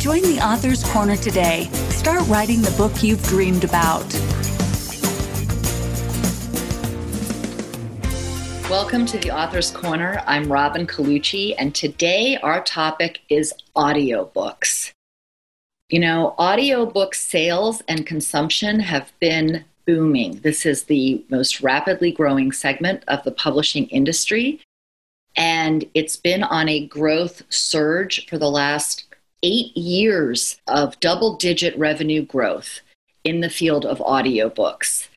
Join the Author's Corner today. Start writing the book you've dreamed about. Welcome to the Author's Corner. I'm Robin Colucci, and today our topic is audiobooks. You know, audiobook sales and consumption have been booming. This is the most rapidly growing segment of the publishing industry, and it's been on a growth surge for the last eight years of double digit revenue growth in the field of audiobooks.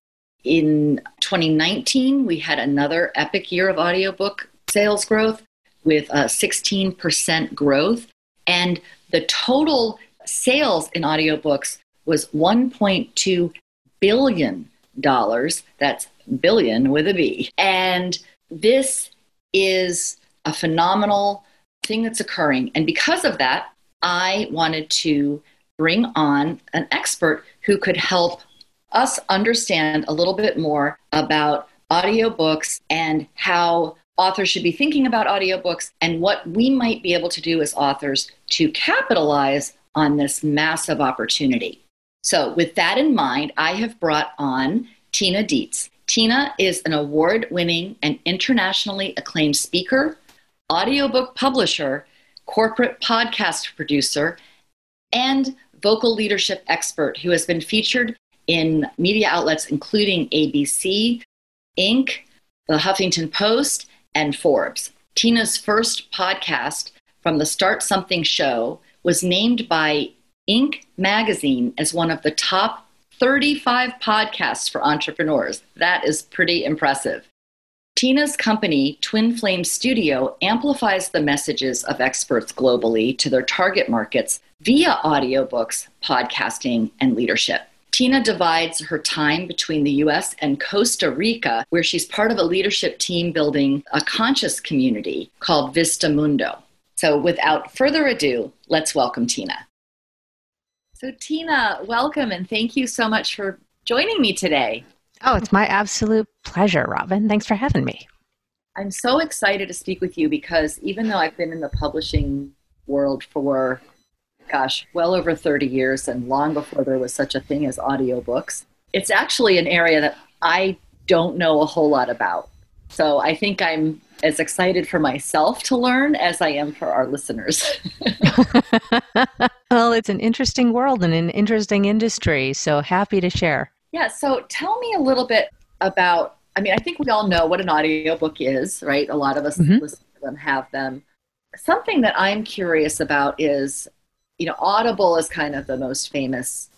In 2019, we had another epic year of audiobook sales growth with uh, a 16% growth. And the total sales in audiobooks was $1.2 billion. That's billion with a B. And this is a phenomenal thing that's occurring. And because of that, I wanted to bring on an expert who could help us understand a little bit more about audiobooks and how authors should be thinking about audiobooks and what we might be able to do as authors to capitalize on this massive opportunity. So, with that in mind, I have brought on Tina Dietz. Tina is an award winning and internationally acclaimed speaker, audiobook publisher, corporate podcast producer, and vocal leadership expert who has been featured in media outlets including ABC, Inc., the Huffington Post, and Forbes. Tina's first podcast from the Start Something show was named by Inc. magazine as one of the top 35 podcasts for entrepreneurs. That is pretty impressive. Tina's company, Twin Flames Studios, amplifies the messages of experts globally to their target markets via audiobooks, podcasting, and leadership. Tina divides her time between the US and Costa Rica, where she's part of a leadership team building a conscious community called Vista Mundo. So, without further ado, let's welcome Tina. So, Tina, welcome and thank you so much for joining me today. Oh, it's my absolute pleasure, Robin. Thanks for having me. I'm so excited to speak with you because even though I've been in the publishing world for gosh, well over 30 years and long before there was such a thing as audiobooks. It's actually an area that I don't know a whole lot about. So I think I'm as excited for myself to learn as I am for our listeners. well, it's an interesting world and an interesting industry. So happy to share. Yeah. So tell me a little bit about, I mean, I think we all know what an audiobook is, right? A lot of us mm-hmm. listen to them, have them. Something that I'm curious about is you know, Audible is kind of the most famous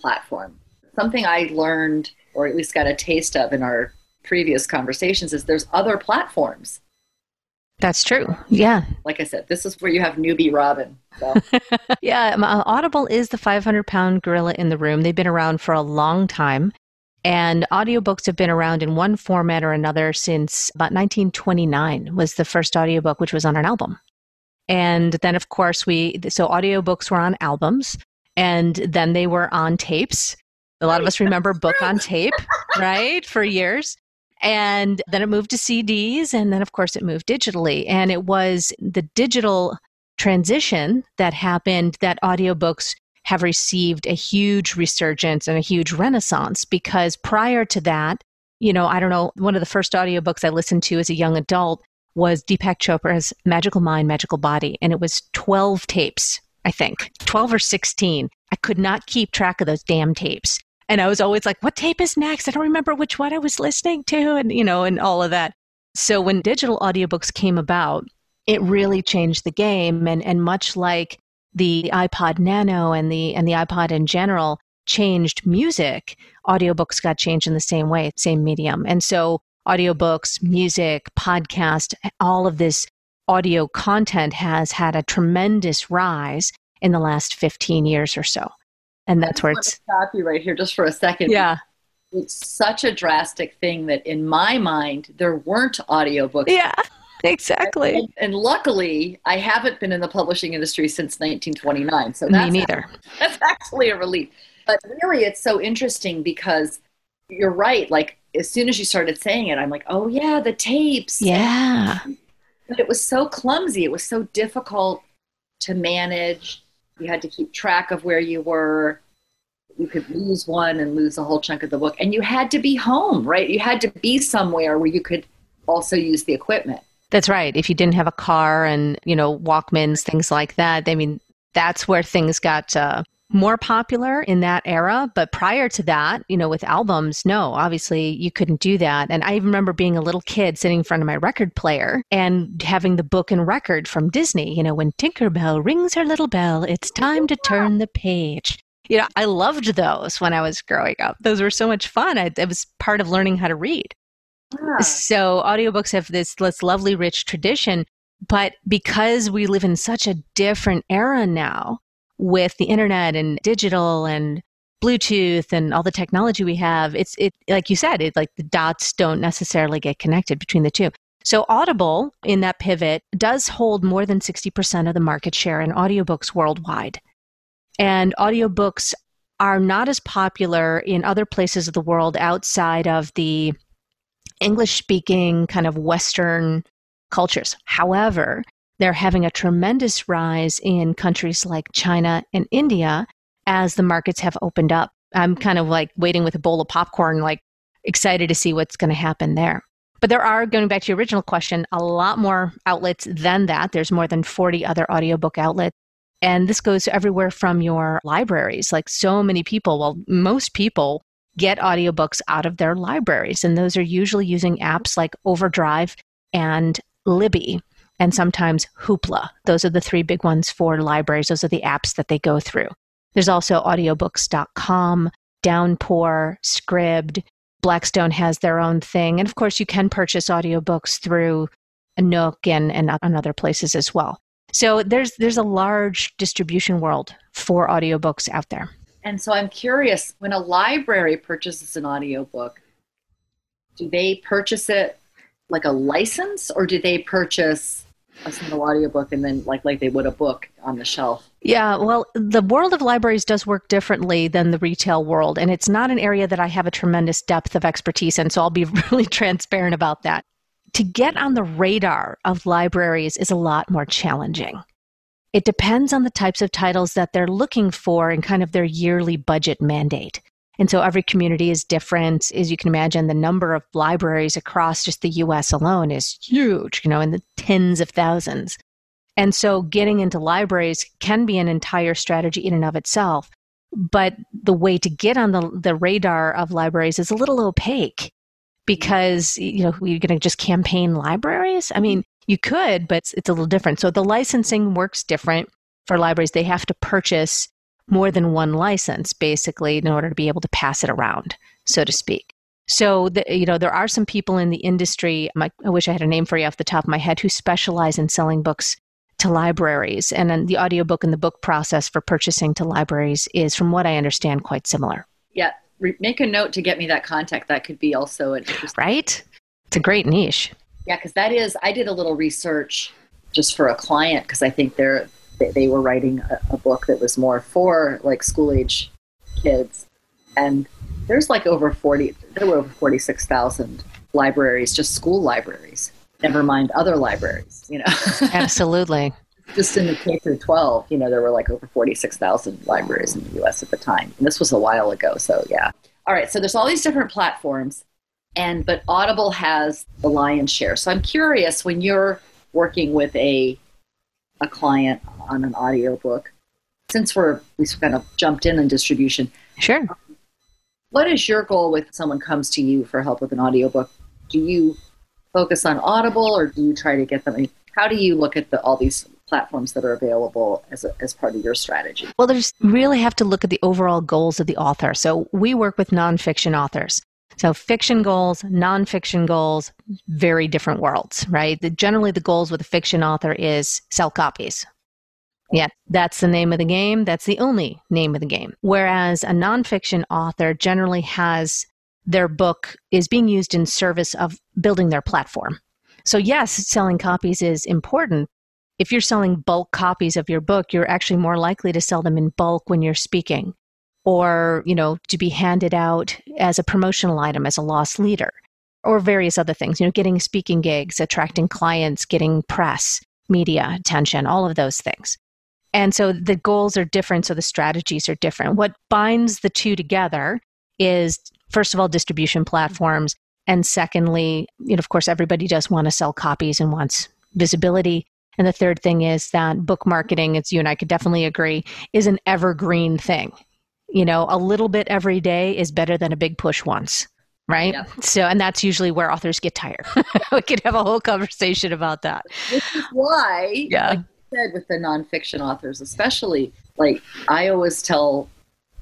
platform. Something I learned, or at least got a taste of in our previous conversations, is there's other platforms. That's true. Yeah. Like I said, this is where you have newbie Robin. So. yeah, uh, Audible is the 500 pound gorilla in the room. They've been around for a long time. And audiobooks have been around in one format or another since about 1929 was the first audiobook, which was on an album. And then, of course, we, so audiobooks were on albums and then they were on tapes. A lot of us remember book on tape, right? For years. And then it moved to CDs. And then, of course, it moved digitally. And it was the digital transition that happened that audiobooks have received a huge resurgence and a huge renaissance because prior to that, you know, I don't know, one of the first audiobooks I listened to as a young adult was Deepak Chopra's Magical Mind, Magical Body, and it was 12 tapes, I think, 12 or 16. I could not keep track of those damn tapes. And I was always like, what tape is next? I don't remember which one I was listening to, and, you know, and all of that. So when digital audiobooks came about, it really changed the game. And, and much like the iPod Nano and the, and the iPod in general changed music, audiobooks got changed in the same way, same medium. And so audiobooks, music, podcast, all of this audio content has had a tremendous rise in the last 15 years or so. And that's where it's. Stop you right here just for a second. Yeah. It's such a drastic thing that in my mind, there weren't audiobooks. Yeah, exactly. And, and luckily, I haven't been in the publishing industry since 1929. So Me neither. That's actually a relief. But really, it's so interesting because you're right. Like, as soon as you started saying it, I'm like, oh, yeah, the tapes. Yeah. But it was so clumsy. It was so difficult to manage. You had to keep track of where you were. You could lose one and lose a whole chunk of the book. And you had to be home, right? You had to be somewhere where you could also use the equipment. That's right. If you didn't have a car and, you know, Walkmans, things like that, I mean, that's where things got uh, more popular in that era. But prior to that, you know, with albums, no, obviously you couldn't do that. And I even remember being a little kid sitting in front of my record player and having the book and record from Disney, you know, when Tinkerbell rings her little bell, it's time to turn the page. You know, I loved those when I was growing up. Those were so much fun. I, it was part of learning how to read. Yeah. So audiobooks have this, this lovely, rich tradition. But because we live in such a different era now, with the internet and digital and Bluetooth and all the technology we have, it's it like you said, it like the dots don't necessarily get connected between the two. So Audible in that pivot does hold more than 60% of the market share in audiobooks worldwide. And audiobooks are not as popular in other places of the world outside of the English speaking kind of Western cultures. However, they're having a tremendous rise in countries like China and India as the markets have opened up. I'm kind of like waiting with a bowl of popcorn, like excited to see what's going to happen there. But there are, going back to your original question, a lot more outlets than that. There's more than 40 other audiobook outlets. And this goes everywhere from your libraries. Like so many people, well, most people get audiobooks out of their libraries. And those are usually using apps like Overdrive and Libby and sometimes Hoopla. Those are the three big ones for libraries. Those are the apps that they go through. There's also audiobooks.com, Downpour, Scribd. Blackstone has their own thing. And of course, you can purchase audiobooks through Nook and, and, and other places as well. So there's there's a large distribution world for audiobooks out there. And so I'm curious, when a library purchases an audiobook, do they purchase it like a license or do they purchase a single audiobook and then like like they would a book on the shelf. Yeah well the world of libraries does work differently than the retail world and it's not an area that i have a tremendous depth of expertise in so i'll be really transparent about that. To get on the radar of libraries is a lot more challenging. It depends on the types of titles that they're looking for and kind of their yearly budget mandate and so every community is different. As you can imagine, the number of libraries across just the US alone is huge, you know, in the tens of thousands. And so getting into libraries can be an entire strategy in and of itself. But the way to get on the, the radar of libraries is a little opaque because, you know, you're going to just campaign libraries. I mean, you could, but it's, it's a little different. So the licensing works different for libraries. They have to purchase more than one license basically in order to be able to pass it around so to speak. So the, you know there are some people in the industry i wish i had a name for you off the top of my head who specialize in selling books to libraries. And then the audiobook and the book process for purchasing to libraries is from what i understand quite similar. Yeah Re- make a note to get me that contact. That could be also an interesting right? It's a great niche. Yeah because that is i did a little research just for a client because i think they're they, they were writing a, a book that was more for like school age kids, and there's like over 40 there were over 46,000 libraries just school libraries never mind other libraries you know? Absolutely. Just in the K through 12 you know there were like over 46,000 libraries in the US at the time. And this was a while ago so yeah. All right so there's all these different platforms and but Audible has the lion's share. So I'm curious when you're working with a a client on an audiobook since we're we kind of jumped in on distribution. Sure. What is your goal with someone comes to you for help with an audiobook? Do you focus on audible or do you try to get them I mean, how do you look at the, all these platforms that are available as, a, as part of your strategy? Well there's really have to look at the overall goals of the author. So we work with nonfiction authors so fiction goals, nonfiction goals, very different worlds, right? The, generally, the goals with a fiction author is sell copies. Yeah, that's the name of the game. That's the only name of the game. Whereas a nonfiction author generally has their book is being used in service of building their platform. So, yes, selling copies is important. If you're selling bulk copies of your book, you're actually more likely to sell them in bulk when you're speaking or, you know, to be handed out as a promotional item as a loss leader or various other things, you know, getting speaking gigs, attracting clients, getting press, media attention, all of those things. And so the goals are different, so the strategies are different. What binds the two together is, first of all, distribution platforms. And secondly, you know, of course, everybody does want to sell copies and wants visibility. And the third thing is that book marketing, as you and I could definitely agree, is an evergreen thing. You know, a little bit every day is better than a big push once right? So, and that's usually where authors get tired. we could have a whole conversation about that. Which is why, yeah. like said, with the nonfiction authors, especially, like I always tell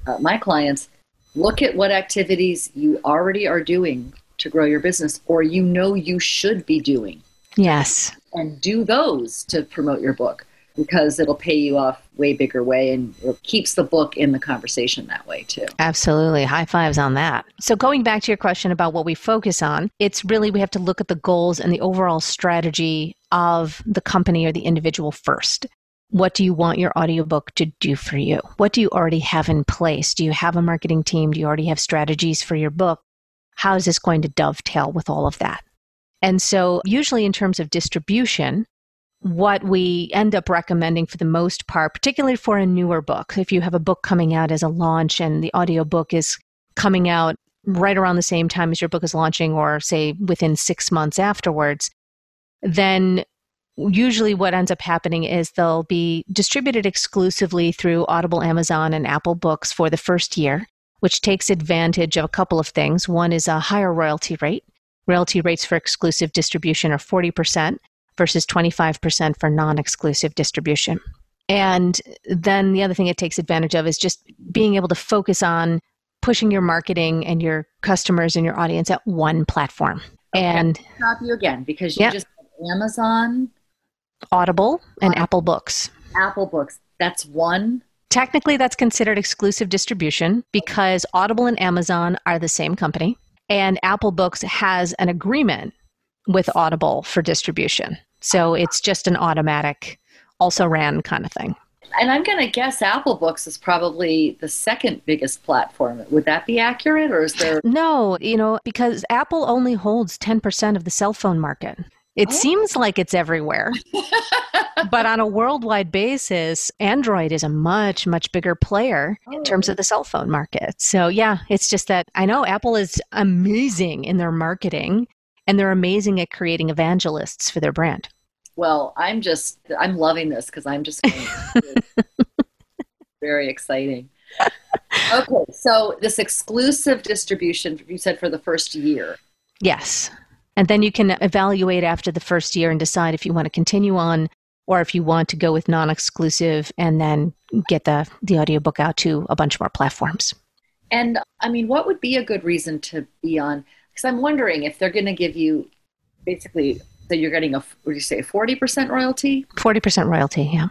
uh, my clients, look at what activities you already are doing to grow your business or you know you should be doing. Yes. And do those to promote your book because it'll pay you off way bigger way and it keeps the book in the conversation that way too. Absolutely. High fives on that. So going back to your question about what we focus on, it's really we have to look at the goals and the overall strategy of the company or the individual first. What do you want your audiobook to do for you? What do you already have in place? Do you have a marketing team? Do you already have strategies for your book? How is this going to dovetail with all of that? And so, usually, in terms of distribution, what we end up recommending for the most part, particularly for a newer book, if you have a book coming out as a launch and the audiobook is coming out right around the same time as your book is launching, or say within six months afterwards, then usually what ends up happening is they'll be distributed exclusively through Audible, Amazon, and Apple Books for the first year, which takes advantage of a couple of things. One is a higher royalty rate. Royalty rates for exclusive distribution are 40% versus 25% for non exclusive distribution. And then the other thing it takes advantage of is just being able to focus on pushing your marketing and your customers and your audience at one platform. Okay. And stop you again because you just Amazon, Audible, and Audible. Apple Books. Apple Books. That's one. Technically, that's considered exclusive distribution because Audible and Amazon are the same company, and Apple Books has an agreement with Audible for distribution. So it's just an automatic, also ran kind of thing. And I'm going to guess Apple Books is probably the second biggest platform. Would that be accurate or is there? No, you know, because Apple only holds 10% of the cell phone market. It oh. seems like it's everywhere. but on a worldwide basis, Android is a much, much bigger player oh. in terms oh. of the cell phone market. So, yeah, it's just that I know Apple is amazing in their marketing and they're amazing at creating evangelists for their brand. Well, I'm just I'm loving this because I'm just very exciting. Okay, so this exclusive distribution you said for the first year. Yes. And then you can evaluate after the first year and decide if you want to continue on or if you want to go with non-exclusive and then get the the audiobook out to a bunch more platforms. And I mean, what would be a good reason to be on because I'm wondering if they're going to give you basically that you're getting a do you say 40% royalty? 40% royalty yeah.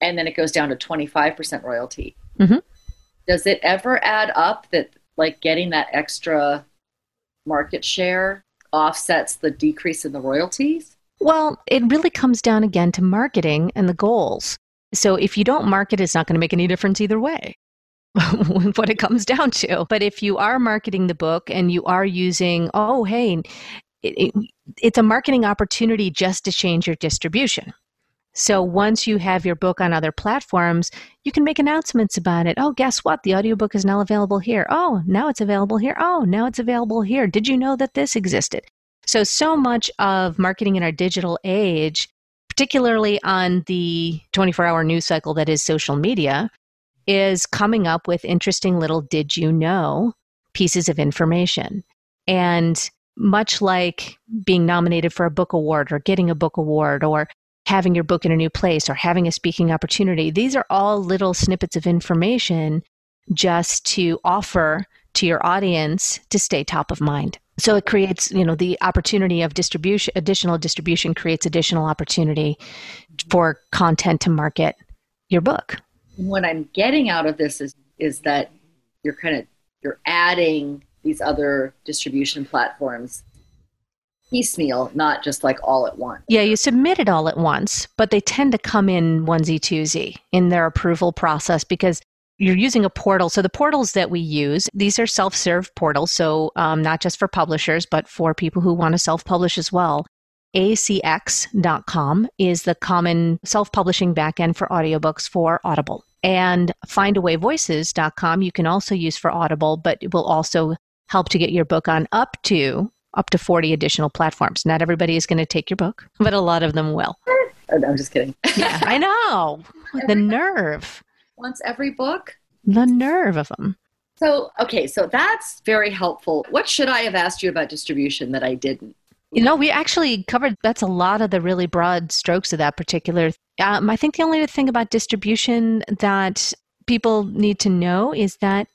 And then it goes down to 25% royalty. Mm-hmm. does it ever add up that like getting that extra market share offsets the decrease in the royalties? Well it really comes down again to marketing and the goals. So if you don't market it's not going to make any difference either way what it comes down to. But if you are marketing the book and you are using, oh, hey, it, it, it's a marketing opportunity just to change your distribution. So once you have your book on other platforms, you can make announcements about it. Oh, guess what? The audiobook is now available here. Oh, now it's available here. Oh, now it's available here. Did you know that this existed? So, so much of marketing in our digital age, particularly on the 24 hour news cycle that is social media, is coming up with interesting little did you know pieces of information. And much like being nominated for a book award or getting a book award or having your book in a new place or having a speaking opportunity, these are all little snippets of information just to offer to your audience to stay top of mind. So it creates, you know, the opportunity of distribution, additional distribution creates additional opportunity for content to market your book. What I'm getting out of this is is that you're kind of you're adding these other distribution platforms piecemeal, not just like all at once. Yeah, you submit it all at once, but they tend to come in onesie twosie in their approval process because you're using a portal. So the portals that we use, these are self-serve portals. So um, not just for publishers, but for people who want to self-publish as well. ACX.com is the common self-publishing backend for audiobooks for Audible. And findawayvoices.com you can also use for Audible, but it will also help to get your book on up to up to 40 additional platforms. Not everybody is going to take your book, but a lot of them will. Oh, no, I'm just kidding. yeah, I know. The nerve. Wants every book? The nerve of them. So, okay, so that's very helpful. What should I have asked you about distribution that I didn't? You know, we actually covered that's a lot of the really broad strokes of that particular. Um, I think the only thing about distribution that people need to know is that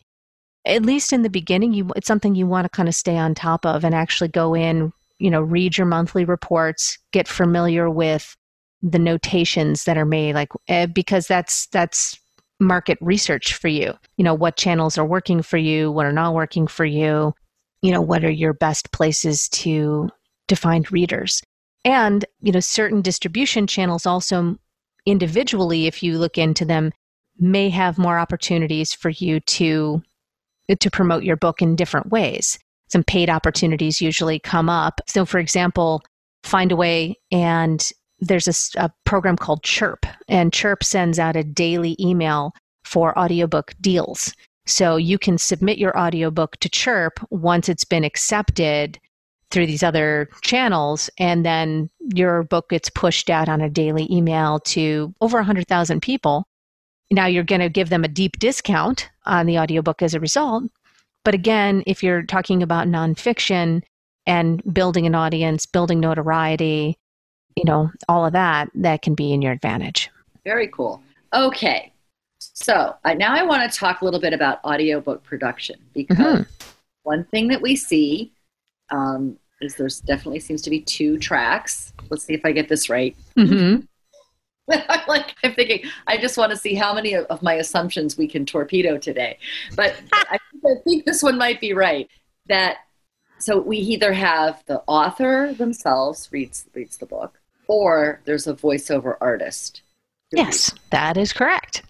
at least in the beginning, you it's something you want to kind of stay on top of and actually go in, you know, read your monthly reports, get familiar with the notations that are made, like uh, because that's that's market research for you. You know, what channels are working for you, what are not working for you. You know, what are your best places to to find readers, and you know, certain distribution channels also individually, if you look into them, may have more opportunities for you to to promote your book in different ways. Some paid opportunities usually come up. So, for example, Findaway and there's a, a, program called Chirp, and Chirp sends out a daily email for audiobook deals. So you can submit your audiobook to Chirp once it's been accepted through these other channels, and then your book gets pushed out on a daily email to over 100,000 people. Now you're going to give them a deep discount on the audiobook as a result. But again, if you're talking about nonfiction and building an audience, building notoriety, you know, all of that, that can be in your advantage. Very cool. Okay. So uh, now I want to talk a little bit about audiobook production because mm-hmm. one thing that we see um, is there's definitely seems to be two tracks. Let's see if I get this right. Mm-hmm. I'm like, I'm thinking, I just want to see how many of my assumptions we can torpedo today. But I, I think this one might be right. That so we either have the author themselves reads reads the book, or there's a voiceover artist. Yes, that is correct.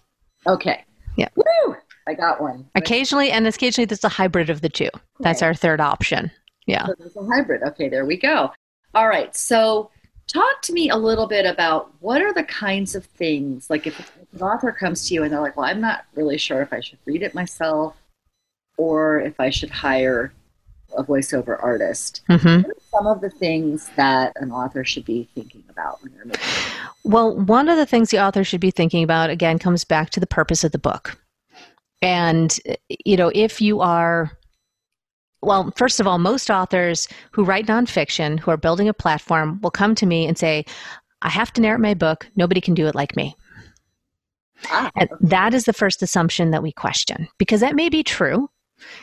Okay. Yeah. Woo! I got one. Occasionally, and occasionally, there's a hybrid of the two. Okay. That's our third option. Yeah. So there's a hybrid. Okay, there we go. All right. So talk to me a little bit about what are the kinds of things like if, an author comes to you and they're like well i'm not really sure if i should read it myself or if i should hire a voiceover artist mm-hmm. some of the things that an author should be thinking about when they're making well one of the things the author should be thinking about again comes back to the purpose of the book and you know if you are well, first of all, most authors who write nonfiction, who are building a platform, will come to me and say, I have to narrate my book. Nobody can do it like me. Ah, okay. that is the first assumption that we question because that may be true.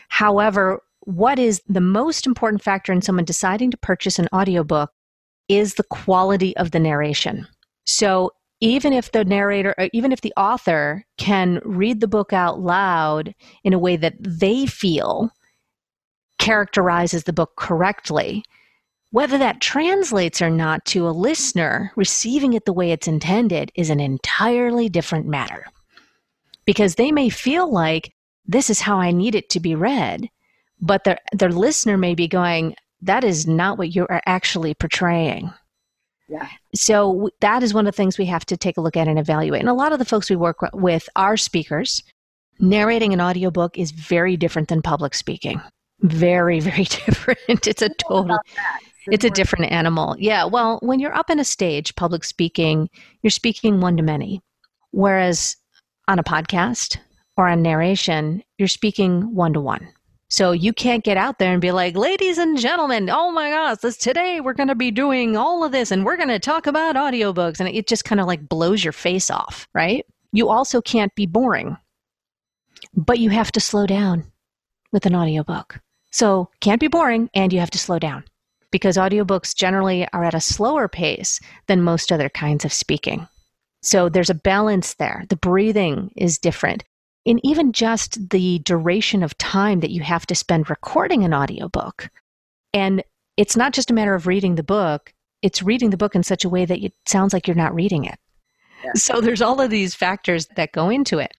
However, what is the most important factor in someone deciding to purchase an audiobook is the quality of the narration. So, even if the narrator, or even if the author can read the book out loud in a way that they feel characterizes the book correctly. Whether that translates or not to a listener receiving it the way it's intended is an entirely different matter. Because they may feel like this is how I need it to be read, but their, their listener may be going, that is not what you are actually portraying. Yeah. So that is one of the things we have to take a look at and evaluate. And a lot of the folks we work with are speakers. Narrating an audiobook is very different than public speaking very very different. It's a total it's a different animal. Yeah well when you're up in a stage public speaking you're speaking one to many. Whereas on a podcast or on narration you're speaking one to one. So you can't get out there and be like ladies and gentlemen oh my gosh this today we're going to be doing all of this and we're going to talk about audiobooks. And it just kind of like blows your face off right? You also can't be boring but you have to slow down with an audiobook so, can't be boring, and you have to slow down because audiobooks generally are at a slower pace than most other kinds of speaking. So there's a balance there. The breathing is different. And even just the duration of time that you have to spend recording an audiobook. And it's not just a matter of reading the book, it's reading the book in such a way that it sounds like you're not reading it. Yeah. So there's all of these factors that go into it.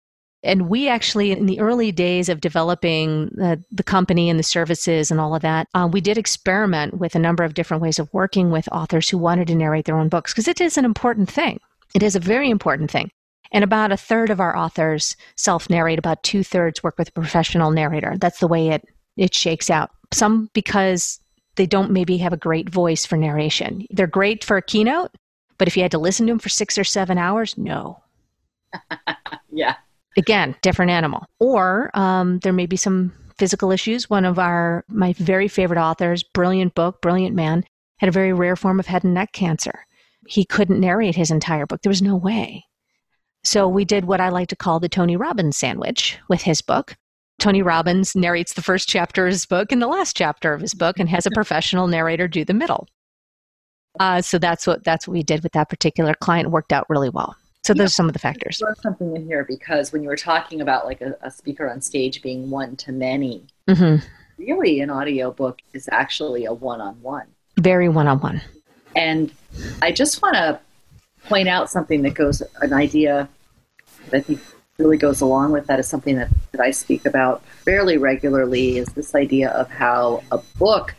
And we actually, in the early days of developing the, the company and the services and all of that, uh, we did experiment with a number of different ways of working with authors who wanted to narrate their own books because it is an important thing. It is a very important thing. And about a third of our authors self narrate, about two thirds work with a professional narrator. That's the way it, it shakes out. Some because they don't maybe have a great voice for narration. They're great for a keynote, but if you had to listen to them for six or seven hours, no. yeah. Again, different animal. Or um, there may be some physical issues. One of our, my very favorite authors, brilliant book, brilliant man, had a very rare form of head and neck cancer he couldn't narrate his entire book. There was no way. So we did what I like to call the Tony Robbins sandwich with his book. Tony Robbins narrates the first chapter of his book and the last chapter of his book and has a professional narrator do the middle. Uh, so that's what that's what we did with that particular client. Worked out really well. So those are some of the factors. There's something in here because when you were talking about like a, a speaker on stage being one to many, mm-hmm. really an audiobook is actually a one-on-one. Very one-on-one. And I just want to point out something that goes, an idea that I think really goes along with that is something that, that I speak about fairly regularly is this idea of how a book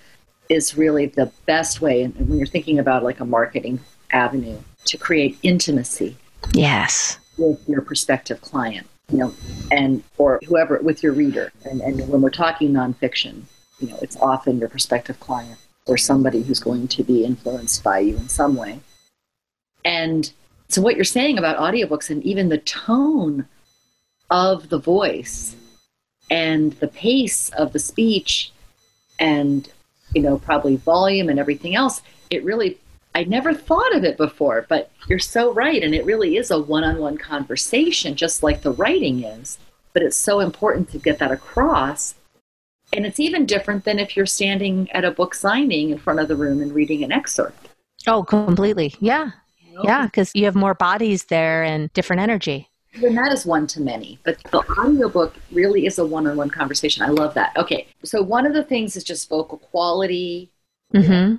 is really the best way, and when you're thinking about like a marketing avenue, to create intimacy. Yes. With your prospective client, you know, and or whoever with your reader. And, and when we're talking nonfiction, you know, it's often your prospective client or somebody who's going to be influenced by you in some way. And so, what you're saying about audiobooks and even the tone of the voice and the pace of the speech and, you know, probably volume and everything else, it really, I never thought of it before, but you're so right. And it really is a one on one conversation, just like the writing is. But it's so important to get that across and it's even different than if you're standing at a book signing in front of the room and reading an excerpt. Oh, completely. Yeah. You know? Yeah, because you have more bodies there and different energy. And that is one to many, but the audiobook really is a one on one conversation. I love that. Okay, so one of the things is just vocal quality. Mm-hmm.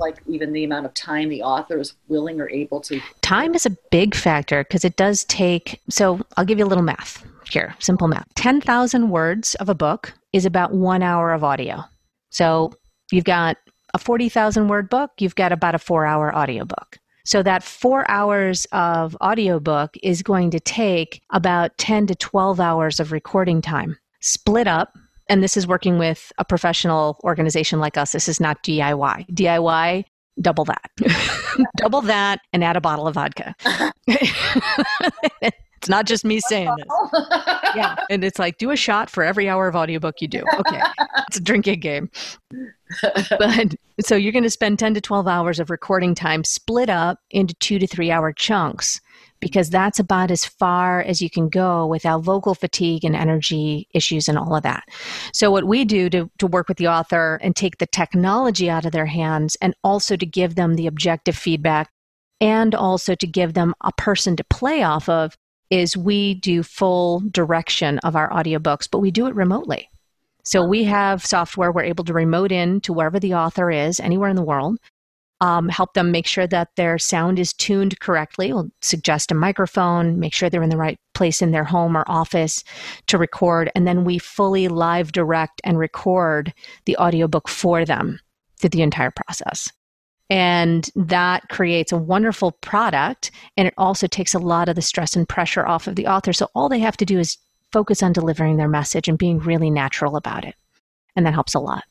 Like even the amount of time the author is willing or able to. Time is a big factor because it does take. So I'll give you a little math here, simple math. 10,000 words of a book is about one hour of audio. So you've got a 40,000 word book, you've got about a four hour audiobook. So that four hours of audiobook is going to take about 10 to 12 hours of recording time, split up and this is working with a professional organization like us. This is not DIY. DIY, double that. double that and add a bottle of vodka. it's not just me saying this. Yeah. And it's like do a shot for every hour of audiobook you do. Okay. It's a drinking game. But so you're going to spend 10 to 12 hours of recording time split up into 2 to 3 hour chunks because that's about as far as you can go without vocal fatigue and energy issues and all of that. So, what we do to, to work with the author and take the technology out of their hands and also to give them the objective feedback and also to give them a person to play off of is we do full direction of our audiobooks, but we do it remotely. So we have software we're able to remote in to wherever the author is, anywhere in the world, um, help them make sure that their sound is tuned correctly. We'll suggest a microphone, make sure they're in the right place in their home or office to record, and then we fully live direct and record the audiobook for them through the entire process. And that creates a wonderful product, and it also takes a lot of the stress and pressure off of the author. So all they have to do is focus on delivering their message and being really natural about it. And that helps a lot.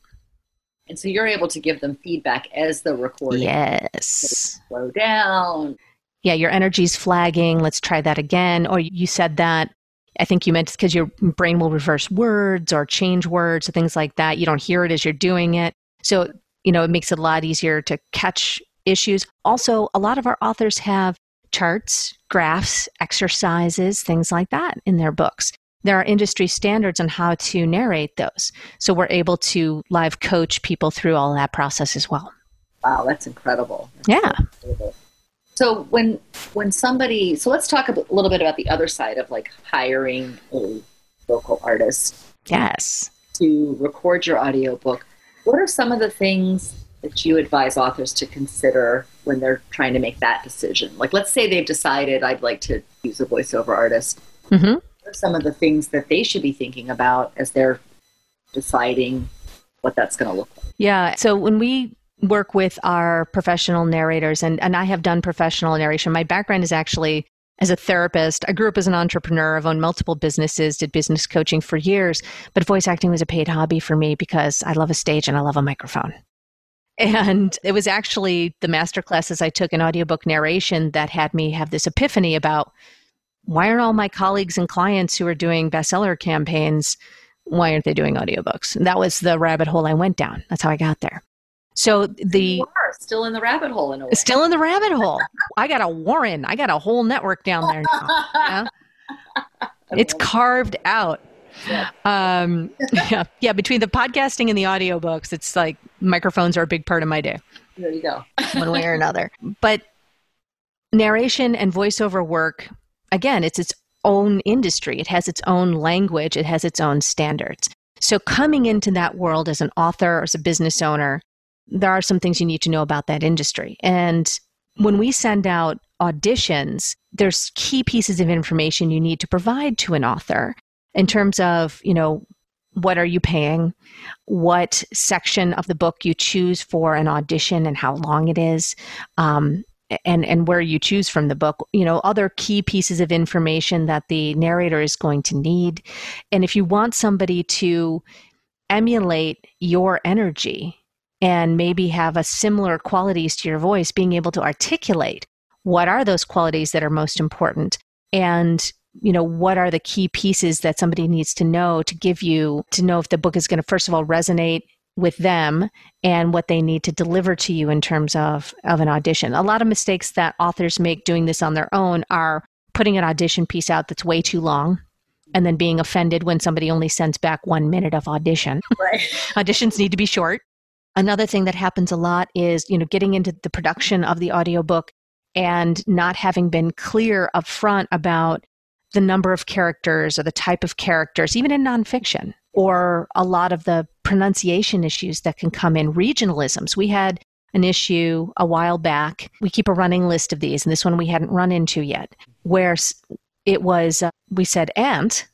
And so you're able to give them feedback as the recording. Yes. Slow down. Yeah, your energy's flagging. Let's try that again. Or you said that. I think you meant because your brain will reverse words or change words or things like that. You don't hear it as you're doing it. So, you know, it makes it a lot easier to catch issues. Also, a lot of our authors have charts, graphs, exercises, things like that in their books there are industry standards on how to narrate those. So we're able to live coach people through all that process as well. Wow, that's incredible. That's yeah. Incredible. So when when somebody, so let's talk a little bit about the other side of like hiring a vocal artist. Yes. To record your audiobook. What are some of the things that you advise authors to consider when they're trying to make that decision? Like, let's say they've decided I'd like to use a voiceover artist. Mm-hmm. Are some of the things that they should be thinking about as they're deciding what that's going to look like? Yeah. So when we work with our professional narrators, and, and I have done professional narration, my background is actually as a therapist. I grew up as an entrepreneur. I've owned multiple businesses, did business coaching for years, but voice acting was a paid hobby for me because I love a stage and I love a microphone. And it was actually the master classes I took in audiobook narration that had me have this epiphany about why aren't all my colleagues and clients who are doing bestseller campaigns, why aren't they doing audiobooks? And that was the rabbit hole I went down. That's how I got there. So the still in the rabbit hole in a way. Still in the rabbit hole. I got a Warren. I got a whole network down there now. Yeah? It's carved out. Yeah. Um, yeah, yeah. Between the podcasting and the audiobooks, it's like microphones are a big part of my day. There you go. one way or another. But narration and voiceover work, again, it's its own industry. It has its own language. It has its own standards. So coming into that world as an author or as a business owner, there are some things you need to know about that industry. And when we send out auditions, there's key pieces of information you need to provide to an author in terms of, you know, what are you paying, what section of the book you choose for an audition and how long it is, um, and and where you choose from the book you know other key pieces of information that the narrator is going to need. And if you want somebody to emulate your energy and maybe have a similar qualities to your voice being able to articulate what are those qualities that are most important and you know what are the key pieces that somebody needs to know to give you to know if the book is going to first of all resonate with them and what they need to deliver to you in terms of of an audition. A lot of mistakes that authors make doing this on their own are putting an audition piece out that's way too long and then being offended when somebody only sends back one minute of audition. Right. auditions need to be short. Another thing that happens a lot is you know getting into the production of the audiobook and not having been clear up front about the number of characters or the type of characters, even in nonfiction, or a lot of the pronunciation issues that can come in, regionalisms. We had an issue a while back. We keep a running list of these, and this one we hadn't run into yet, where it was, uh, we said aunt,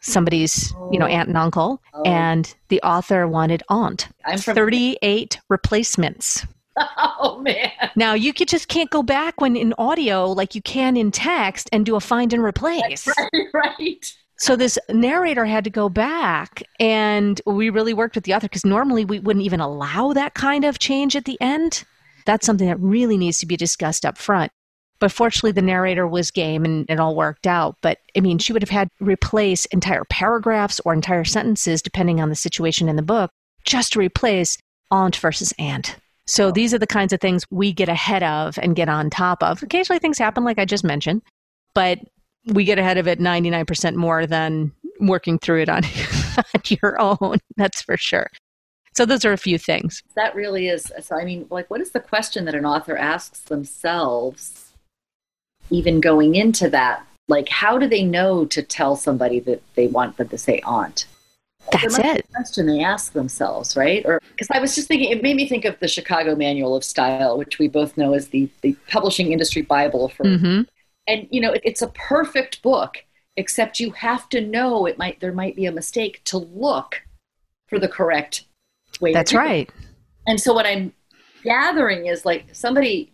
somebody's, you know, aunt and uncle, oh. and the author wanted aunt. I'm from 38 replacements. Oh man. Now you could just can't go back when in audio like you can in text and do a find and replace. Right, right. So this narrator had to go back and we really worked with the author because normally we wouldn't even allow that kind of change at the end. That's something that really needs to be discussed up front. But fortunately the narrator was game and it all worked out. But I mean she would have had to replace entire paragraphs or entire sentences depending on the situation in the book just to replace aunt versus aunt. So these are the kinds of things we get ahead of and get on top of. Occasionally things happen, like I just mentioned, but we get ahead of it 99% more than working through it on, on your own. That's for sure. So those are a few things. That really is. So, I mean, like, what is the question that an author asks themselves, even going into that? Like, how do they know to tell somebody that they want them to say aunt? That's it. question they ask themselves, right? Or because I was just thinking, it made me think of the Chicago Manual of Style, which we both know is the the publishing industry bible for. Mm-hmm. And you know, it, it's a perfect book, except you have to know it might there might be a mistake to look for the correct way. That's right. And so what I'm gathering is like somebody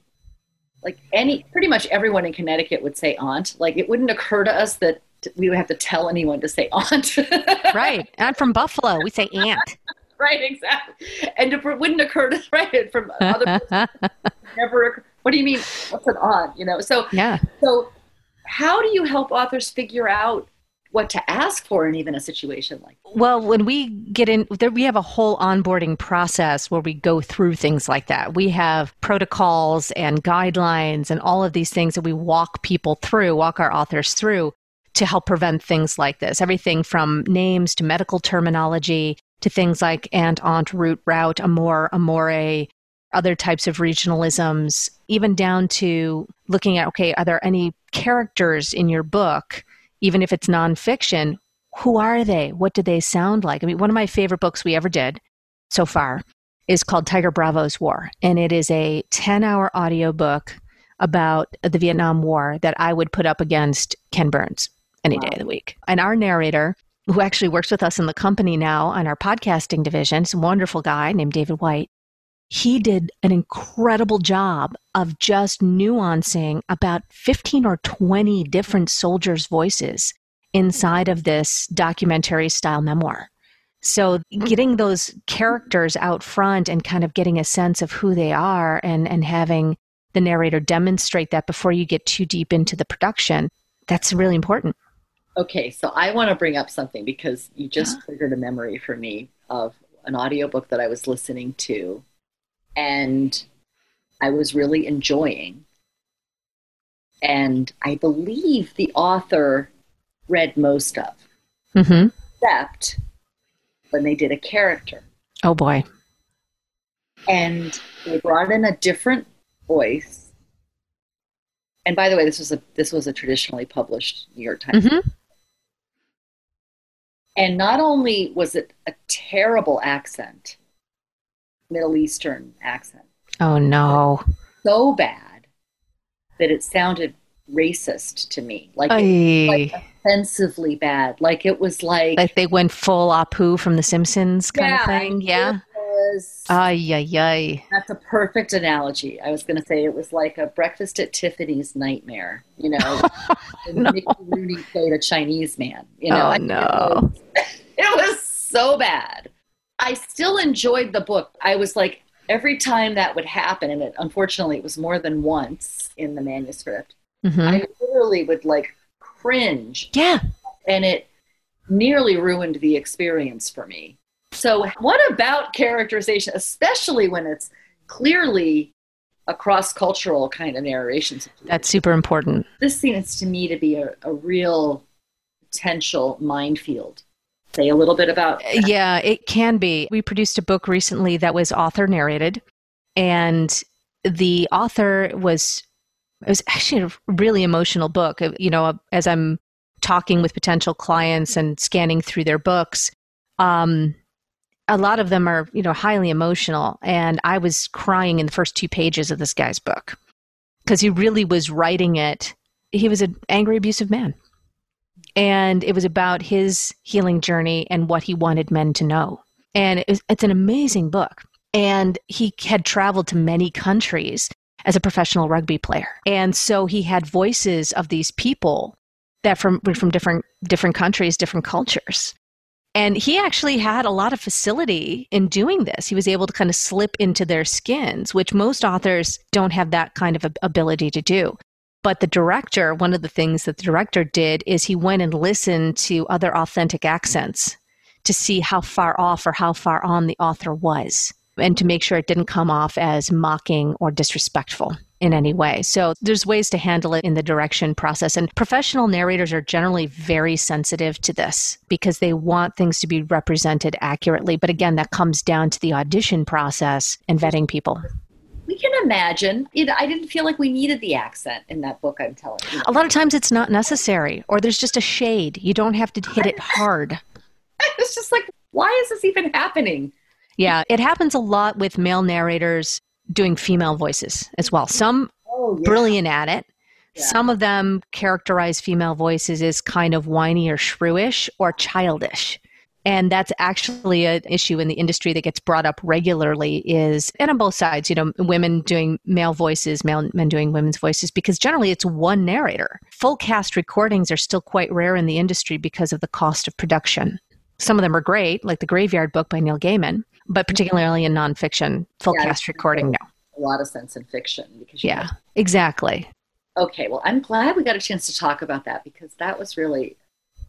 like any pretty much everyone in Connecticut would say aunt. Like it wouldn't occur to us that we would have to tell anyone to say aunt. right. I'm from Buffalo. We say aunt. right, exactly. And it wouldn't occur to right from other people, never. What do you mean? What's an aunt? You know. So yeah. So how do you help authors figure out what to ask for in even a situation like that? well when we get in there we have a whole onboarding process where we go through things like that we have protocols and guidelines and all of these things that we walk people through walk our authors through to help prevent things like this. Everything from names to medical terminology to things like aunt, aunt, root, route, amor, amore, other types of regionalisms, even down to looking at okay, are there any characters in your book, even if it's nonfiction? Who are they? What do they sound like? I mean, one of my favorite books we ever did so far is called Tiger Bravo's War, and it is a 10 hour audio book about the Vietnam War that I would put up against Ken Burns any wow. day of the week. And our narrator, who actually works with us in the company now on our podcasting division, is a wonderful guy named David White. He did an incredible job of just nuancing about 15 or 20 different soldiers' voices inside of this documentary style memoir. So getting those characters out front and kind of getting a sense of who they are and, and having the narrator demonstrate that before you get too deep into the production, that's really important. Okay, so I want to bring up something because you just yeah. triggered a memory for me of an audiobook that I was listening to and I was really enjoying. And I believe the author read most of, mm-hmm. except when they did a character. Oh boy. And they brought in a different voice. And by the way, this was a this was a traditionally published New York Times. Mm-hmm. And not only was it a terrible accent, Middle Eastern accent. Oh no. So bad that it sounded racist to me. Like, it, like offensively bad. Like it was like like they went full Apu from The Simpsons kind yeah, of thing. Yeah. Ay, ay, ay. That's a perfect analogy. I was going to say it was like a breakfast at Tiffany's nightmare. You know, no. Mickey Rooney played a Chinese man. You know, oh, no. It was, it was so bad. I still enjoyed the book. I was like, every time that would happen, and it, unfortunately, it was more than once in the manuscript. Mm-hmm. I literally would like cringe. Yeah. And it nearly ruined the experience for me. So, what about characterization, especially when it's clearly a cross cultural kind of narration? That's super important. This seems to me to be a, a real potential minefield. Say a little bit about. That. Yeah, it can be. We produced a book recently that was author narrated, and the author was it was actually a really emotional book. You know, as I'm talking with potential clients and scanning through their books, um, a lot of them are, you know, highly emotional. And I was crying in the first two pages of this guy's book because he really was writing it. He was an angry, abusive man. And it was about his healing journey and what he wanted men to know. And it was, it's an amazing book. And he had traveled to many countries as a professional rugby player. And so he had voices of these people that from from different different countries, different cultures. And he actually had a lot of facility in doing this. He was able to kind of slip into their skins, which most authors don't have that kind of ability to do. But the director, one of the things that the director did is he went and listened to other authentic accents to see how far off or how far on the author was and to make sure it didn't come off as mocking or disrespectful in any way. So there's ways to handle it in the direction process. And professional narrators are generally very sensitive to this because they want things to be represented accurately. But again, that comes down to the audition process and vetting people. We can imagine. Know, I didn't feel like we needed the accent in that book, I'm telling you. A lot of times it's not necessary, or there's just a shade. You don't have to hit it hard. it's just like, why is this even happening? Yeah, it happens a lot with male narrators doing female voices as well. Some oh, yeah. brilliant at it. Yeah. Some of them characterize female voices as kind of whiny or shrewish or childish. And that's actually an issue in the industry that gets brought up regularly is, and on both sides, you know, women doing male voices, male men doing women's voices, because generally it's one narrator. Full cast recordings are still quite rare in the industry because of the cost of production. Some of them are great, like the Graveyard Book by Neil Gaiman, but particularly in nonfiction, full yeah, cast recording, no. A lot of sense in fiction because yeah, know. exactly. Okay, well, I'm glad we got a chance to talk about that because that was really,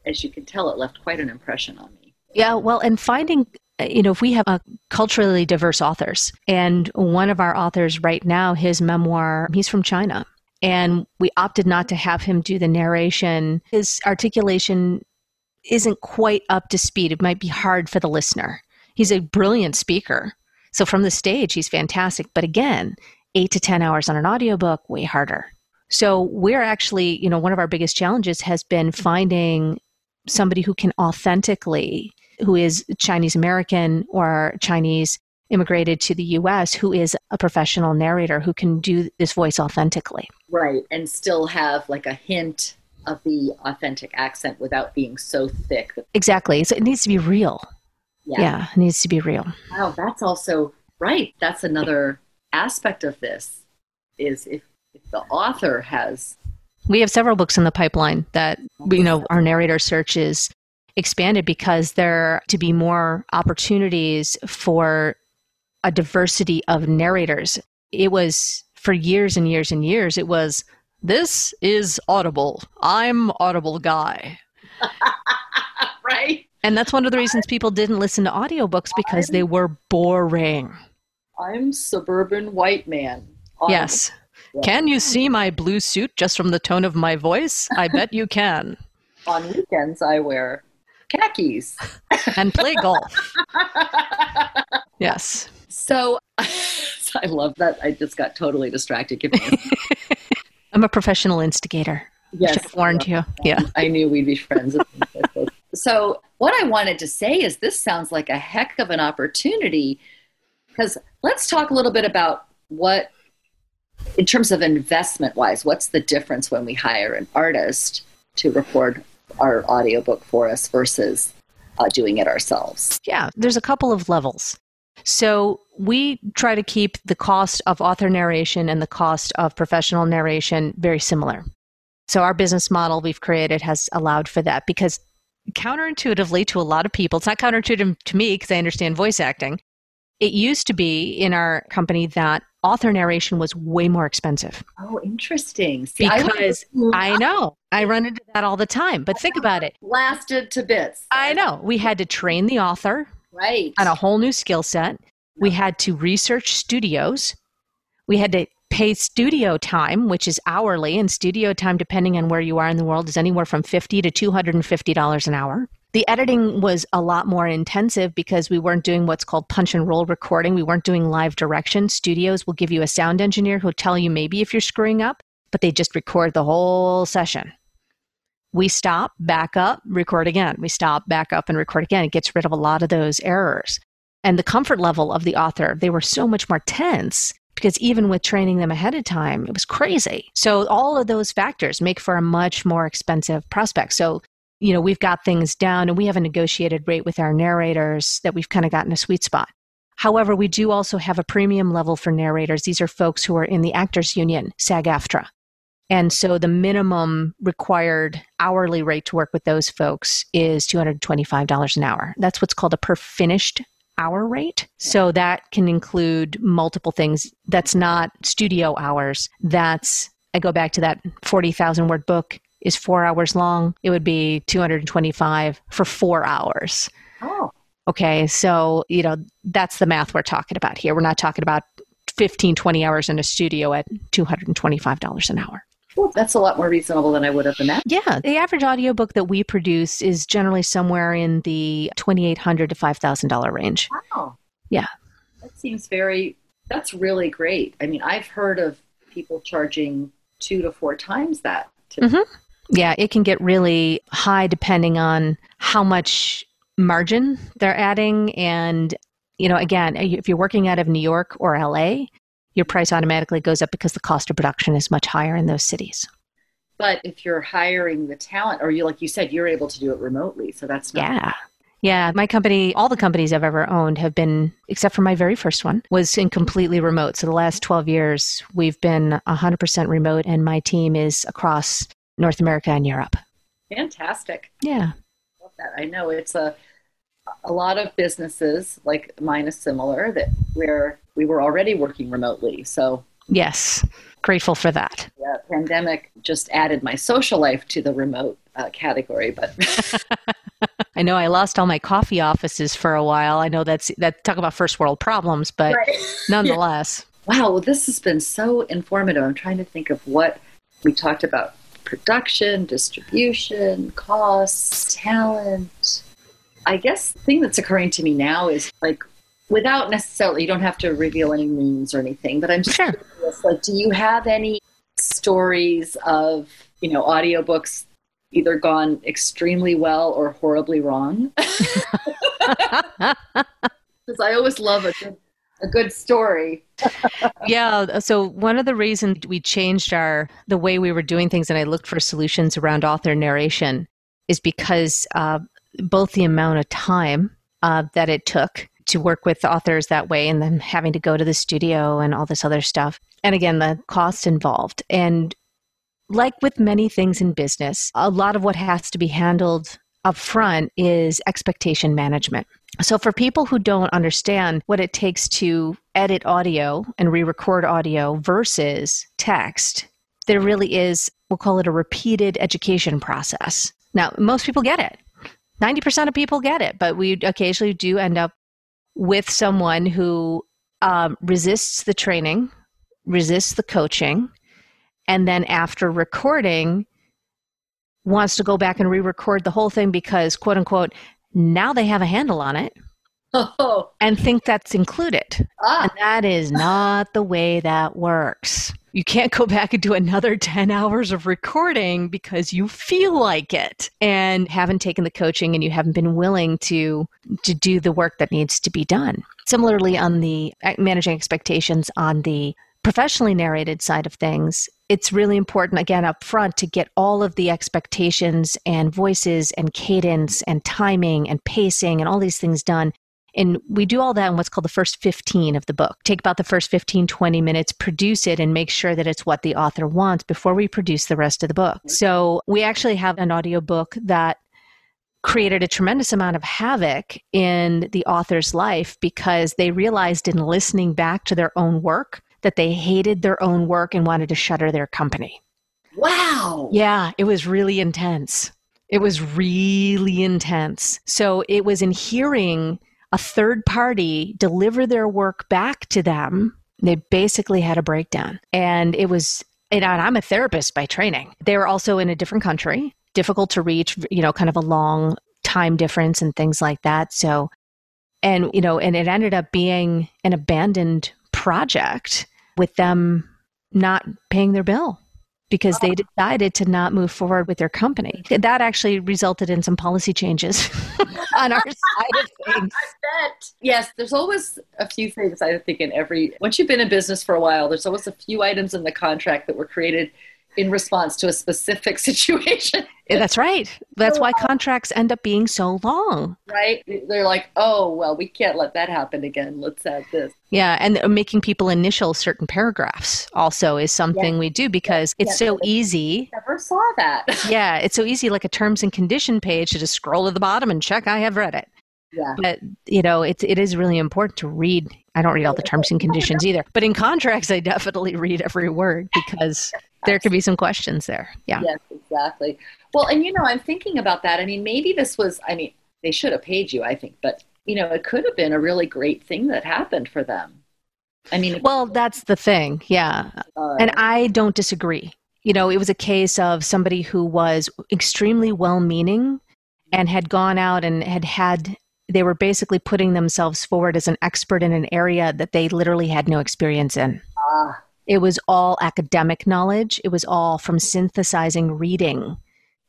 as you can tell, it left quite an impression on me. Yeah, well, and finding uh, you know, if we have a culturally diverse authors, and one of our authors right now, his memoir, he's from China, and we opted not to have him do the narration. His articulation isn't quite up to speed. It might be hard for the listener. He's a brilliant speaker. So from the stage, he's fantastic. But again, eight to 10 hours on an audiobook, way harder. So we're actually, you know, one of our biggest challenges has been finding somebody who can authentically, who is Chinese American or Chinese immigrated to the US, who is a professional narrator who can do this voice authentically. Right. And still have like a hint of the authentic accent without being so thick. Exactly. So it needs to be real. Yeah. yeah, it needs to be real. Wow, that's also right. That's another aspect of this is if, if the author has we have several books in the pipeline that you know our narrator search is expanded because there to be more opportunities for a diversity of narrators it was for years and years and years it was this is audible i'm audible guy right and that's one of the reasons people didn't listen to audiobooks because they were boring I'm suburban white man. Yes. Yeah. Can you see my blue suit just from the tone of my voice? I bet you can. On weekends, I wear khakis and play golf. yes. So I love that. I just got totally distracted. I'm a professional instigator. Yes. Have warned you. Yeah. I knew we'd be friends. so, what I wanted to say is this sounds like a heck of an opportunity because let's talk a little bit about what, in terms of investment wise, what's the difference when we hire an artist to record our audiobook for us versus uh, doing it ourselves? Yeah, there's a couple of levels. So we try to keep the cost of author narration and the cost of professional narration very similar. So our business model we've created has allowed for that because counterintuitively to a lot of people, it's not counterintuitive to me because I understand voice acting, it used to be in our company that author narration was way more expensive. Oh, interesting. See, because I, I, know I run into that all the time. But think about it. Blasted to bits. I know. We had to train the author right on a whole new skill set. We had to research studios. We had to pay studio time, which is hourly, and studio time, depending on where you are in the world, is anywhere from fifty to two hundred and fifty dollars an hour. The editing was a lot more intensive because we weren't doing what's called punch and roll recording. We weren't doing live direction. Studios will give you a sound engineer who'll tell you maybe if you're screwing up, but they just record the whole session. We stop, back up, record again. We stop, back up, and record again. It gets rid of a lot of those errors. And the comfort level of the author, they were so much more tense because even with training them ahead of time, it was crazy. So all of those factors make for a much more expensive prospect. So you know, we've got things down and we have a negotiated rate with our narrators that we've kind of gotten a sweet spot. However, we do also have a premium level for narrators. These are folks who are in the Actors Union, SAG AFTRA. And so the minimum required hourly rate to work with those folks is $225 an hour. That's what's called a per finished hour rate. So that can include multiple things. That's not studio hours. That's, I go back to that 40,000 word book is four hours long, it would be 225 for four hours. Oh. Okay, so, you know, that's the math we're talking about here. We're not talking about 15, 20 hours in a studio at $225 an hour. Well, that's a lot more reasonable than I would have imagined. Yeah, the average audiobook that we produce is generally somewhere in the 2,800 to $5,000 range. Wow. Yeah. That seems very, that's really great. I mean, I've heard of people charging two to four times that. To, mm-hmm. Yeah, it can get really high depending on how much margin they're adding. And, you know, again, if you're working out of New York or LA, your price automatically goes up because the cost of production is much higher in those cities. But if you're hiring the talent, or you, like you said, you're able to do it remotely. So that's not- yeah. Yeah, my company, all the companies I've ever owned have been, except for my very first one, was in completely remote. So the last 12 years, we've been 100% remote, and my team is across North America and Europe. Fantastic. Yeah. Love that. I know it's a a lot of businesses like mine is similar that where we were already working remotely. So yes, grateful for that. Yeah, pandemic just added my social life to the remote uh, category, but. I know I lost all my coffee offices for a while. I know that's that talk about first world problems, but right. nonetheless. Yeah. Wow, well, this has been so informative. I'm trying to think of what we talked about production, distribution, costs, talent. I guess the thing that's occurring to me now is like without necessarily, you don't have to reveal any names or anything, but I'm just sure. curious, like, do you have any stories of, you know, audiobooks either gone extremely well or horribly wrong? Because I always love a good, a good story. yeah. So one of the reasons we changed our the way we were doing things, and I looked for solutions around author narration, is because uh, both the amount of time uh, that it took to work with authors that way, and then having to go to the studio and all this other stuff, and again the cost involved, and like with many things in business, a lot of what has to be handled up front is expectation management. So, for people who don't understand what it takes to edit audio and re record audio versus text, there really is, we'll call it a repeated education process. Now, most people get it. 90% of people get it, but we occasionally do end up with someone who um, resists the training, resists the coaching, and then after recording, wants to go back and re record the whole thing because, quote unquote, now they have a handle on it oh. and think that's included. Ah. And that is not the way that works. You can't go back and do another 10 hours of recording because you feel like it and haven't taken the coaching and you haven't been willing to to do the work that needs to be done. Similarly on the uh, managing expectations on the professionally narrated side of things, it's really important, again, up front to get all of the expectations and voices and cadence and timing and pacing and all these things done. And we do all that in what's called the first 15 of the book. Take about the first 15, 20 minutes, produce it, and make sure that it's what the author wants before we produce the rest of the book. So we actually have an audiobook that created a tremendous amount of havoc in the author's life because they realized in listening back to their own work that they hated their own work and wanted to shutter their company. Wow. Yeah, it was really intense. It was really intense. So it was in hearing a third party deliver their work back to them, they basically had a breakdown. And it was, and I'm a therapist by training. They were also in a different country, difficult to reach, you know, kind of a long time difference and things like that. So, and, you know, and it ended up being an abandoned project with them not paying their bill because they oh. decided to not move forward with their company. That actually resulted in some policy changes on our side of things. I bet. Yes, there's always a few things I think in every once you've been in business for a while, there's always a few items in the contract that were created in response to a specific situation. That's right. That's why contracts end up being so long. Right? They're like, oh, well, we can't let that happen again. Let's add this. Yeah. And uh, making people initial certain paragraphs also is something we do because it's so easy. Never saw that. yeah. It's so easy, like a terms and condition page, to just scroll to the bottom and check I have read it. Yeah. But you know, it's it is really important to read. I don't read all the terms and conditions either, but in contracts, I definitely read every word because there could be some questions there. Yeah. Yes, exactly. Well, and you know, I'm thinking about that. I mean, maybe this was, I mean, they should have paid you, I think, but you know, it could have been a really great thing that happened for them. I mean, well, that's the thing. Yeah. Uh, and I don't disagree. You know, it was a case of somebody who was extremely well meaning and had gone out and had had, they were basically putting themselves forward as an expert in an area that they literally had no experience in. Ah. It was all academic knowledge. It was all from synthesizing reading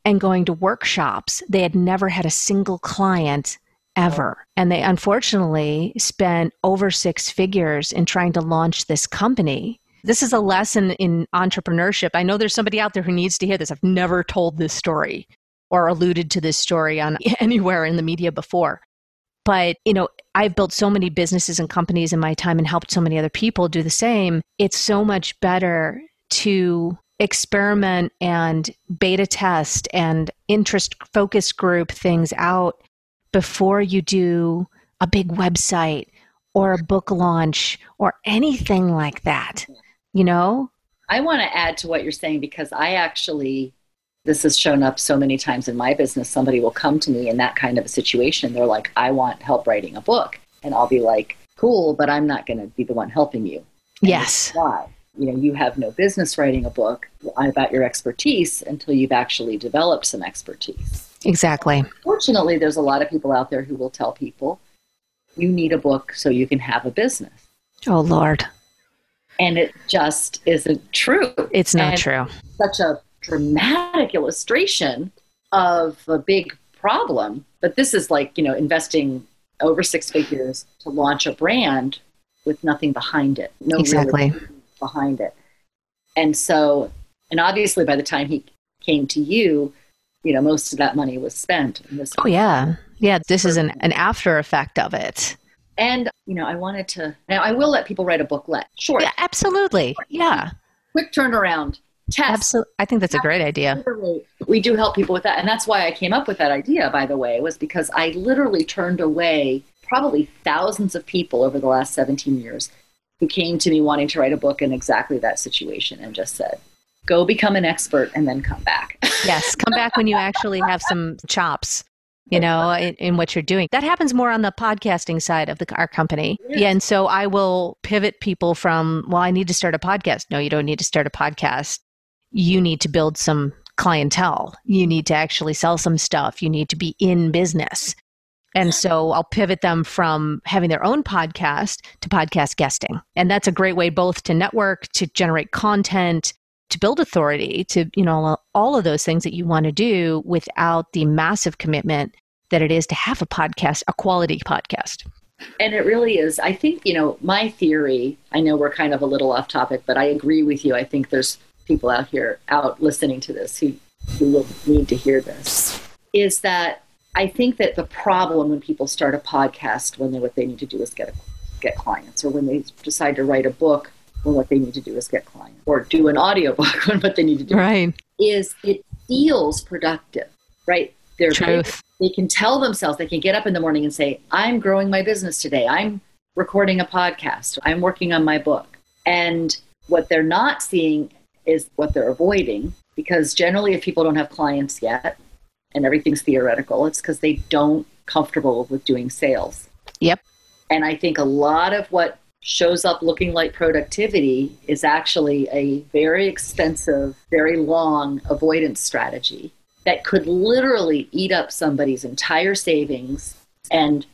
and going to workshops. They had never had a single client ever. And they unfortunately spent over six figures in trying to launch this company. This is a lesson in entrepreneurship. I know there's somebody out there who needs to hear this. I've never told this story or alluded to this story on anywhere in the media before. But, you know, I've built so many businesses and companies in my time and helped so many other people do the same. It's so much better to experiment and beta test and interest focus group things out before you do a big website or a book launch or anything like that. You know? I want to add to what you're saying because I actually this has shown up so many times in my business. Somebody will come to me in that kind of a situation. They're like, I want help writing a book. And I'll be like, cool, but I'm not going to be the one helping you. And yes. Why? You know, you have no business writing a book about your expertise until you've actually developed some expertise. Exactly. Fortunately, there's a lot of people out there who will tell people, you need a book so you can have a business. Oh, Lord. And it just isn't true. It's not And true. Such a dramatic illustration of a big problem. But this is like, you know, investing over six figures to launch a brand with nothing behind it. No Exactly. behind it. And so, and obviously by the time he came to you, you know, most of that money was spent. Oh, yeah. Yeah, this is an, an after effect of it. And, you know, I wanted to, now I will let people write a booklet. Sure. Yeah, absolutely. Yeah, quick turnaround, test. absolutely. I think that's a great idea. We do help people with that. And that's why I came up with that idea, by the way, was because I literally turned away probably thousands of people over the last 17 years who came to me wanting to write a book in exactly that situation and just said, go become an expert and then come back. Yes, come back when you actually have some chops, you know, in, in what you're doing. That happens more on the podcasting side of the, our company. Yeah, and so I will pivot people from, well, I need to start a podcast. No, you don't need to start a podcast. You need to build some clientele. You need to actually sell some stuff. You need to be in business. And so I'll pivot them from having their own podcast to podcast guesting. And that's a great way both to network, to generate content, to build authority, to, you know, all of those things that you want to do without the massive commitment that it is to have a podcast, a quality podcast. And it really is. I think, you know, my theory, I know we're kind of a little off topic, but I agree with you. I think there's people out here out listening to this who, who will need to hear this. Is that I think that the problem when people start a podcast when they, what they need to do is get a, get clients, or when they decide to write a book when what they need to do is get clients, or do an audiobook when what they need to do Right. is it feels productive, right? They're Truth. they can tell themselves they can get up in the morning and say i'm growing my business today i'm recording a podcast i'm working on my book and what they're not seeing is what they're avoiding because generally if people don't have clients yet and everything's theoretical it's because they don't comfortable with doing sales Yep. and i think a lot of what shows up looking like productivity is actually a very expensive very long avoidance strategy that could literally eat up somebody's entire savings and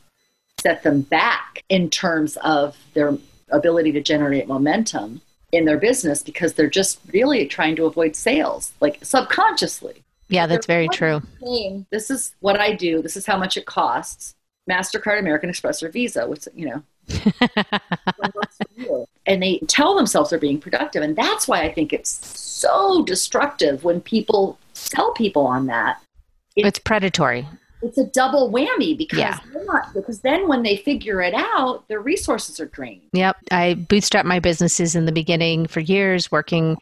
set them back in terms of their ability to generate momentum in their business because they're just really trying to avoid sales, like subconsciously. Yeah, that's very true. Saying, This is what I do. This is how much it costs. Mastercard, American Express, or Visa. What's you know, what works for you. and they tell themselves they're being productive, and that's why I think it's so destructive when people tell people on that. It's predatory. It's a double whammy because Yeah. not, because then when they figure it out, their resources are drained. Yep. I bootstrapped my businesses in the beginning for years, working,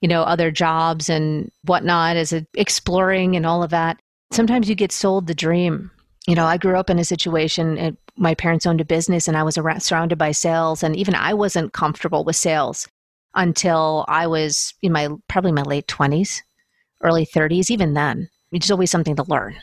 you know, other jobs and whatnot as a, exploring and all of that. Sometimes you get sold the dream. You know, I grew up in a situation, uh, my parents owned a business and I was around, surrounded by sales. And even I wasn't comfortable with sales until I was in my probably my late 20s, early 30s. Even then, it's always something to learn.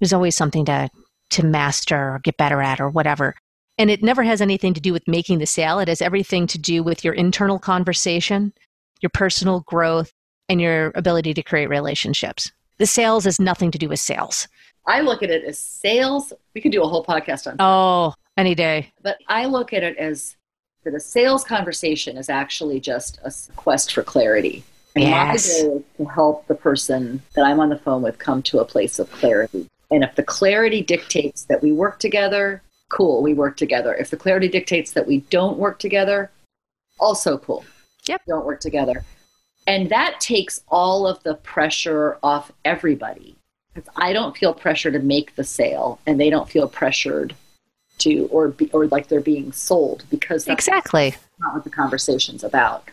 There's always something to, to master or get better at or whatever. And it never has anything to do with making the sale. It has everything to do with your internal conversation, your personal growth, and your ability to create relationships. The sales has nothing to do with sales. I look at it as sales. We could do a whole podcast on Oh, any day. but I look at it as that a sales conversation is actually just a quest for clarity. And Yes. my goal is to help the person that I'm on the phone with come to a place of clarity. And if the clarity dictates that we work together, cool, we work together. If the clarity dictates that we don't work together, also cool. Yep. Don't work together. And that takes all of the pressure off everybody. Because I don't feel pressure to make the sale, and they don't feel pressured to, or be, or like they're being sold because that's Exactly. not what the conversation's about.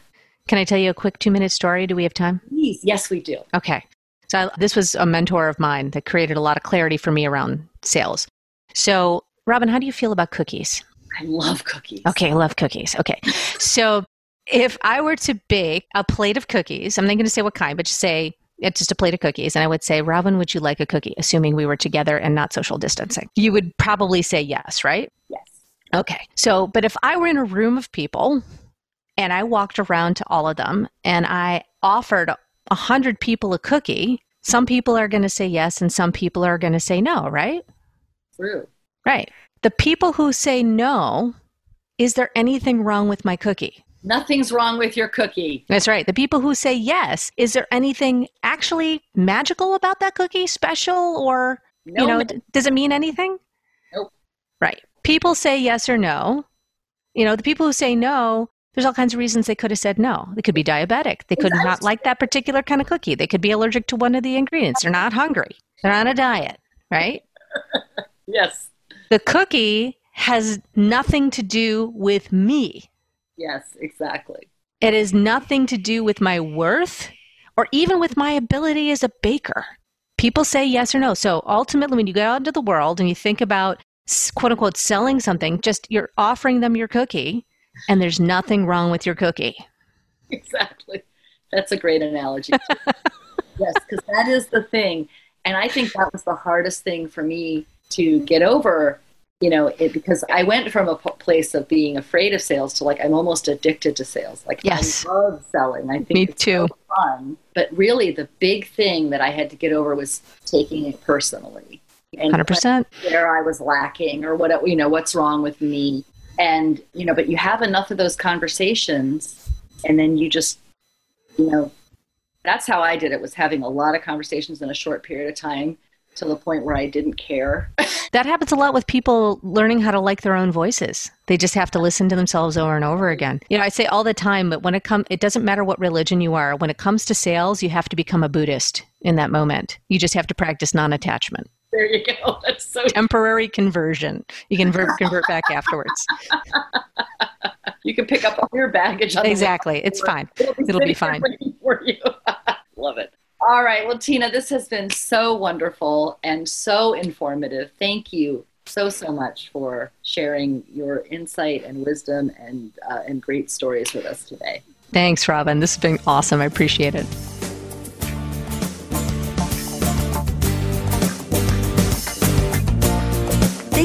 Can I tell you a quick two minute story? Do we have time? Please, yes, we do. Okay. So I, this was a mentor of mine that created a lot of clarity for me around sales. So, Robin, how do you feel about cookies? I love cookies. Okay, I love cookies. Okay. So, if I were to bake a plate of cookies, I'm not going to say what kind, but just say it's just a plate of cookies. And I would say, Robin, would you like a cookie? Assuming we were together and not social distancing. You would probably say yes, right? Yes. Okay. So, but if I were in a room of people and I walked around to all of them and I offered a hundred people a cookie, some people are going to say yes and some people are going to say no, right? True. Right. The people who say no, is there anything wrong with my cookie? Nothing's wrong with your cookie. That's right. The people who say yes, is there anything actually magical about that cookie, special, or, No, you know, does it mean anything? Nope. Right. People say yes or no. You know, the people who say no, there's all kinds of reasons they could have said no. They could be diabetic. They could not like that particular kind of cookie. They could be allergic to one of the ingredients. They're not hungry. They're on a diet, right? Yes. The cookie has nothing to do with me. Yes, exactly. It has nothing to do with my worth or even with my ability as a baker. People say yes or no. So ultimately, when you go out into the world and you think about quote unquote selling something, just you're offering them your cookie and there's nothing wrong with your cookie. Exactly. That's a great analogy. yes, because that is the thing. And I think that was the hardest thing for me to get over, you know, it, because I went from a p- place of being afraid of sales to like, I'm almost addicted to sales. Like, Yes. I love selling. I think Me it's too. so fun. But really, the big thing that I had to get over was taking it personally. And 100%. where I was lacking or what you know what's wrong with me and you know but you have enough of those conversations and then you just you know that's how I did it was having a lot of conversations in a short period of time to the point where I didn't care That happens a lot with people learning how to like their own voices. They just have to listen to themselves over and over again. You know, I say all the time, but when it comes, it doesn't matter what religion you are. When it comes to sales, you have to become a Buddhist in that moment. You just have to practice non-attachment, there you go that's so temporary conversion. You can convert, convert back afterwards. you can pick up all your baggage on the Exactly, it's fine. It'll be sitting here fine. for you love it all right well Tina this has been so wonderful and so informative thank you so so much for sharing your insight and wisdom and uh, and great stories with us today Thanks, Robin. This has been awesome. I appreciate it.